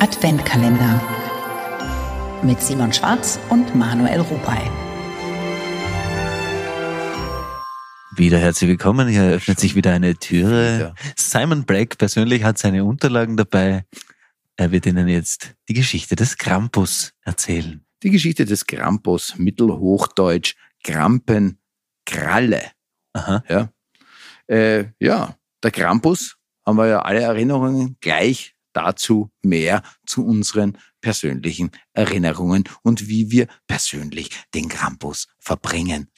Adventkalender mit Simon Schwarz und Manuel Rupay. Wieder herzlich willkommen. Hier öffnet sich wieder eine Türe. Simon Black persönlich hat seine Unterlagen dabei. Er wird Ihnen jetzt die Geschichte des Krampus erzählen. Die Geschichte des Krampus, Mittelhochdeutsch, Krampen, Kralle. Aha. Ja. Äh, ja, der Krampus haben wir ja alle Erinnerungen gleich dazu mehr zu unseren persönlichen Erinnerungen und wie wir persönlich den Krampus verbringen.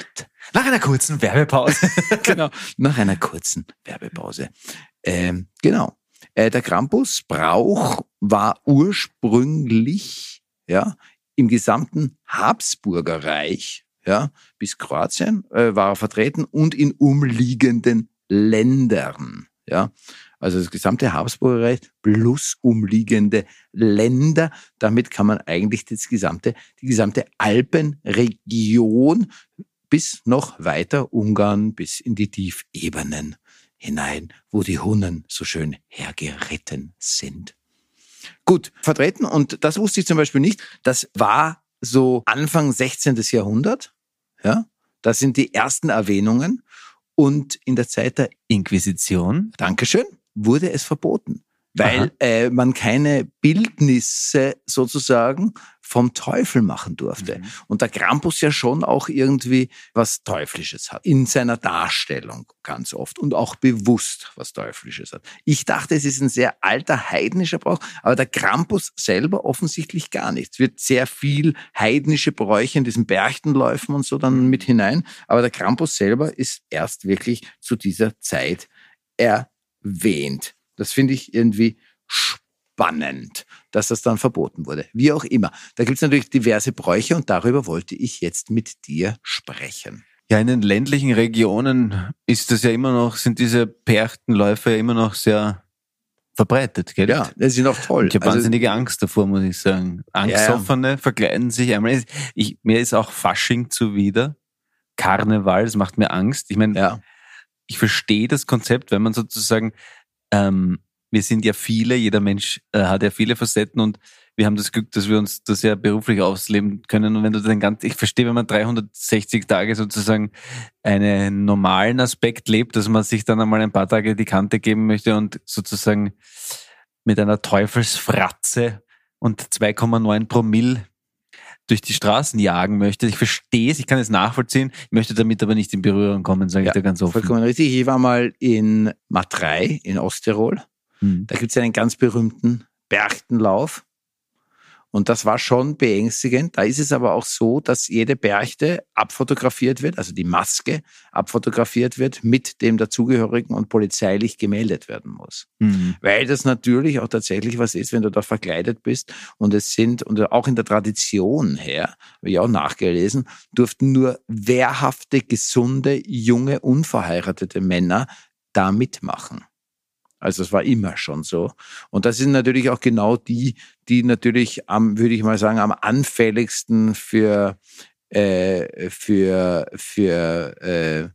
Nach einer kurzen Werbepause. genau, nach einer kurzen Werbepause. Ähm, genau. Äh, der Krampusbrauch war ursprünglich ja im gesamten Habsburgerreich ja bis Kroatien äh, war er vertreten und in umliegenden Ländern. Ja, also das gesamte Habsburgerreich plus umliegende Länder. Damit kann man eigentlich das gesamte, die gesamte Alpenregion bis noch weiter Ungarn, bis in die Tiefebenen hinein, wo die Hunnen so schön hergeritten sind. Gut, vertreten, und das wusste ich zum Beispiel nicht, das war so Anfang 16. Jahrhundert, ja, das sind die ersten Erwähnungen, und in der Zeit der Inquisition. Dankeschön wurde es verboten, weil äh, man keine Bildnisse sozusagen vom Teufel machen durfte. Mhm. Und der Krampus ja schon auch irgendwie was Teuflisches hat. In seiner Darstellung ganz oft. Und auch bewusst was Teuflisches hat. Ich dachte, es ist ein sehr alter heidnischer Brauch, aber der Krampus selber offensichtlich gar nicht. Es wird sehr viel heidnische Bräuche in diesen Berchtenläufen und so dann mit hinein. Aber der Krampus selber ist erst wirklich zu dieser Zeit erwähnt. Das finde ich irgendwie spannend, dass das dann verboten wurde. Wie auch immer. Da gibt es natürlich diverse Bräuche und darüber wollte ich jetzt mit dir sprechen. Ja, in den ländlichen Regionen ist das ja immer noch, sind diese Perchtenläufe ja immer noch sehr verbreitet, gell? Ja, das ist auch toll. Ich habe Also- wahnsinnige Angst davor, muss ich sagen. Angstoffene verkleiden sich einmal. Ich, mir ist auch Fasching zuwider. Karneval, das macht mir Angst. Ich meine, ja, ich verstehe das Konzept, wenn man sozusagen, ähm, wir sind ja viele, jeder Mensch äh, hat ja viele Facetten und wir haben das Glück, dass wir uns das ja beruflich ausleben können. Und wenn du den ganz, ich verstehe, wenn man 360 Tage sozusagen einen normalen Aspekt lebt, dass man sich dann einmal ein paar Tage die Kante geben möchte und sozusagen mit einer Teufelsfratze und 2,9 Promille durch die Straßen jagen möchte. Ich verstehe es, ich kann es nachvollziehen, ich möchte damit aber nicht in Berührung kommen, sage Ja, ich dir ganz offen. vollkommen richtig. Ich war mal in Matrei in Osttirol. Hm. Da gibt es einen ganz berühmten Berchtenlauf. Und das war schon beängstigend. Da ist es aber auch so, dass jede Berchte abfotografiert wird, also die Maske abfotografiert wird, mit dem dazugehörigen und polizeilich gemeldet werden muss. Hm. Weil das natürlich auch tatsächlich was ist, wenn du da verkleidet bist. Und es sind, und auch in der Tradition her, habe ich auch nachgelesen, durften nur wehrhafte, gesunde, junge, unverheiratete Männer da mitmachen. Also es war immer schon so. Und das sind natürlich auch genau die, die natürlich am, würde ich mal sagen, am anfälligsten für, äh, für, für äh,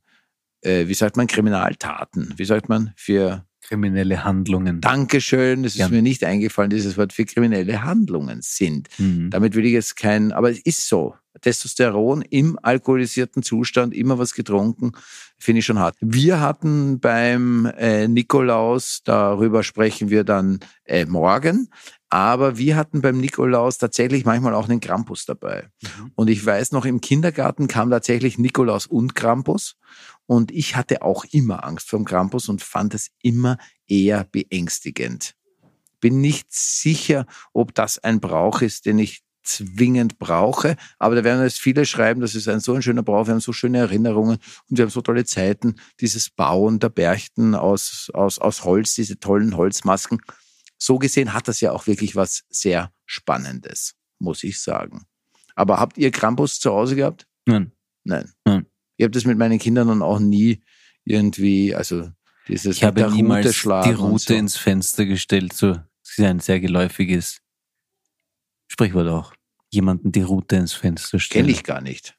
äh, wie sagt man, Kriminaltaten. Wie sagt man? Für Kriminelle Handlungen. Dankeschön, das ist Ja. mir nicht eingefallen, dieses Wort für kriminelle Handlungen sind. Hm. Damit will ich jetzt kein, aber es ist so. Testosteron im alkoholisierten Zustand, immer was getrunken, finde ich schon hart. Wir hatten beim äh, Nikolaus, darüber sprechen wir dann äh, morgen, aber wir hatten beim Nikolaus tatsächlich manchmal auch einen Krampus dabei. Mhm. Und ich weiß noch, im Kindergarten kam tatsächlich Nikolaus und Krampus. Und ich hatte auch immer Angst vor dem Krampus und fand es immer eher beängstigend. Bin nicht sicher, ob das ein Brauch ist, den ich zwingend brauche. Aber da werden jetzt viele schreiben, das ist ein so ein schöner Brauch, wir haben so schöne Erinnerungen und wir haben so tolle Zeiten. Dieses Bauen der Berchten aus, aus, aus Holz, diese tollen Holzmasken. So gesehen hat das ja auch wirklich was sehr Spannendes, muss ich sagen. Aber habt ihr Krampus zu Hause gehabt? Nein. Nein. Nein. Ich habe das mit meinen Kindern dann auch nie irgendwie, also dieses Ich habe niemals Rute die Route so. ins Fenster gestellt. So, das ist ein sehr geläufiges Sprichwort auch. Jemanden die Route ins Fenster stellen. Kenne ich gar nicht.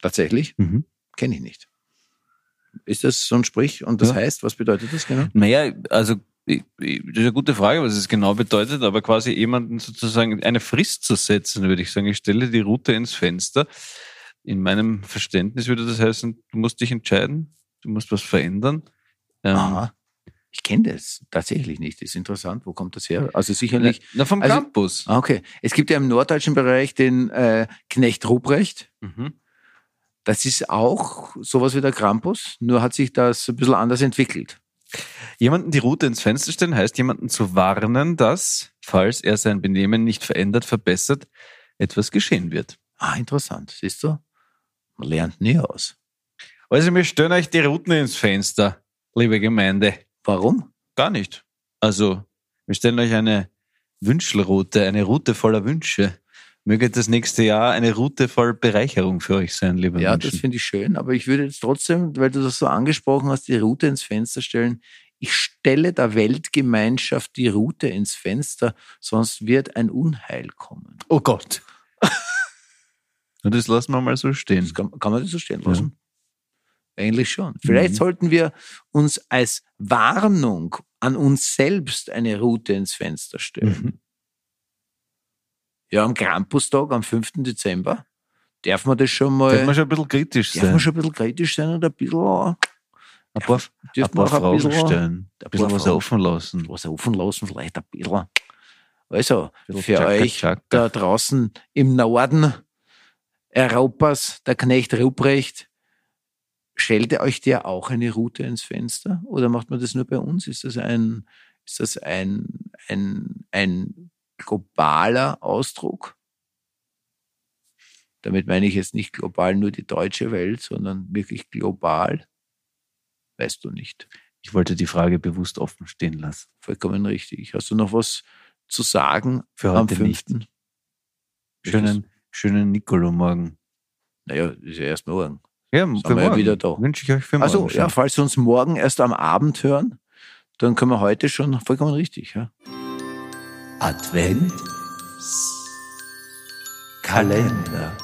Tatsächlich? Mhm. Kenne ich nicht. Ist das so ein Sprich? Und das Ja. heißt, was bedeutet das genau? Naja, also das ist eine gute Frage, was es genau bedeutet, aber quasi jemanden sozusagen eine Frist zu setzen, würde ich sagen. Ich stelle die Route ins Fenster. In meinem Verständnis würde das heißen, du musst dich entscheiden, du musst was verändern. Ähm, Aha. Ich kenne das tatsächlich nicht. Das ist interessant. Wo kommt das her? Also sicherlich. Na, vom also, Campus. Ah, okay. Es gibt ja im norddeutschen Bereich den äh, Knecht Ruprecht. Mhm. Das ist auch sowas wie der Krampus, nur hat sich das ein bisschen anders entwickelt. Jemanden die Route ins Fenster stellen heißt, jemanden zu warnen, dass, falls er sein Benehmen nicht verändert, verbessert, etwas geschehen wird. Ah, interessant. Siehst du? Man lernt nie aus. Also wir stellen euch die Routen ins Fenster, liebe Gemeinde. Warum? Gar nicht. Also, wir stellen euch eine Wünschelroute, eine Route voller Wünsche. Möge das nächste Jahr eine Route voll Bereicherung für euch sein, lieber Ja, Menschen. das finde ich schön, aber ich würde jetzt trotzdem, weil du das so angesprochen hast, die Route ins Fenster stellen. Ich stelle der Weltgemeinschaft die Route ins Fenster, sonst wird ein Unheil kommen. Oh Gott. Und das lassen wir mal so stehen. Kann, kann, man das so stehen lassen? Eigentlich schon. Vielleicht mhm. sollten wir uns als Warnung an uns selbst eine Route ins Fenster stellen. Mhm. Ja, am Krampustag, am 5. Dezember, darf man das schon mal. Darf man schon ein bisschen kritisch sein. Darf man schon ein bisschen kritisch sein und ein bisschen. Ein paar, ein paar Fragen bisschen, stellen. Ein bisschen was offen lassen. Was offen lassen, vielleicht ein bisschen. Also, für Chaka, euch Chaka. da draußen im Norden Europas, der Knecht Ruprecht, stellt euch der auch eine Route ins Fenster? Oder macht man das nur bei uns? Ist das ein, ist das ein, ein, ein globaler Ausdruck. Damit meine ich jetzt nicht global nur die deutsche Welt, sondern wirklich global. Weißt du nicht. Ich wollte die Frage bewusst offen stehen lassen. Vollkommen richtig. Hast du noch was zu sagen für heute am 5. nicht? Schönen, schönen Nicolo-Morgen. Naja, ist ja erst morgen. Ja, Sind für morgen. Wieder da. Wünsche ich euch für morgen. Also, ja, falls Sie uns morgen erst am Abend hören, dann können wir heute schon vollkommen richtig. Ja. Advent Kalender.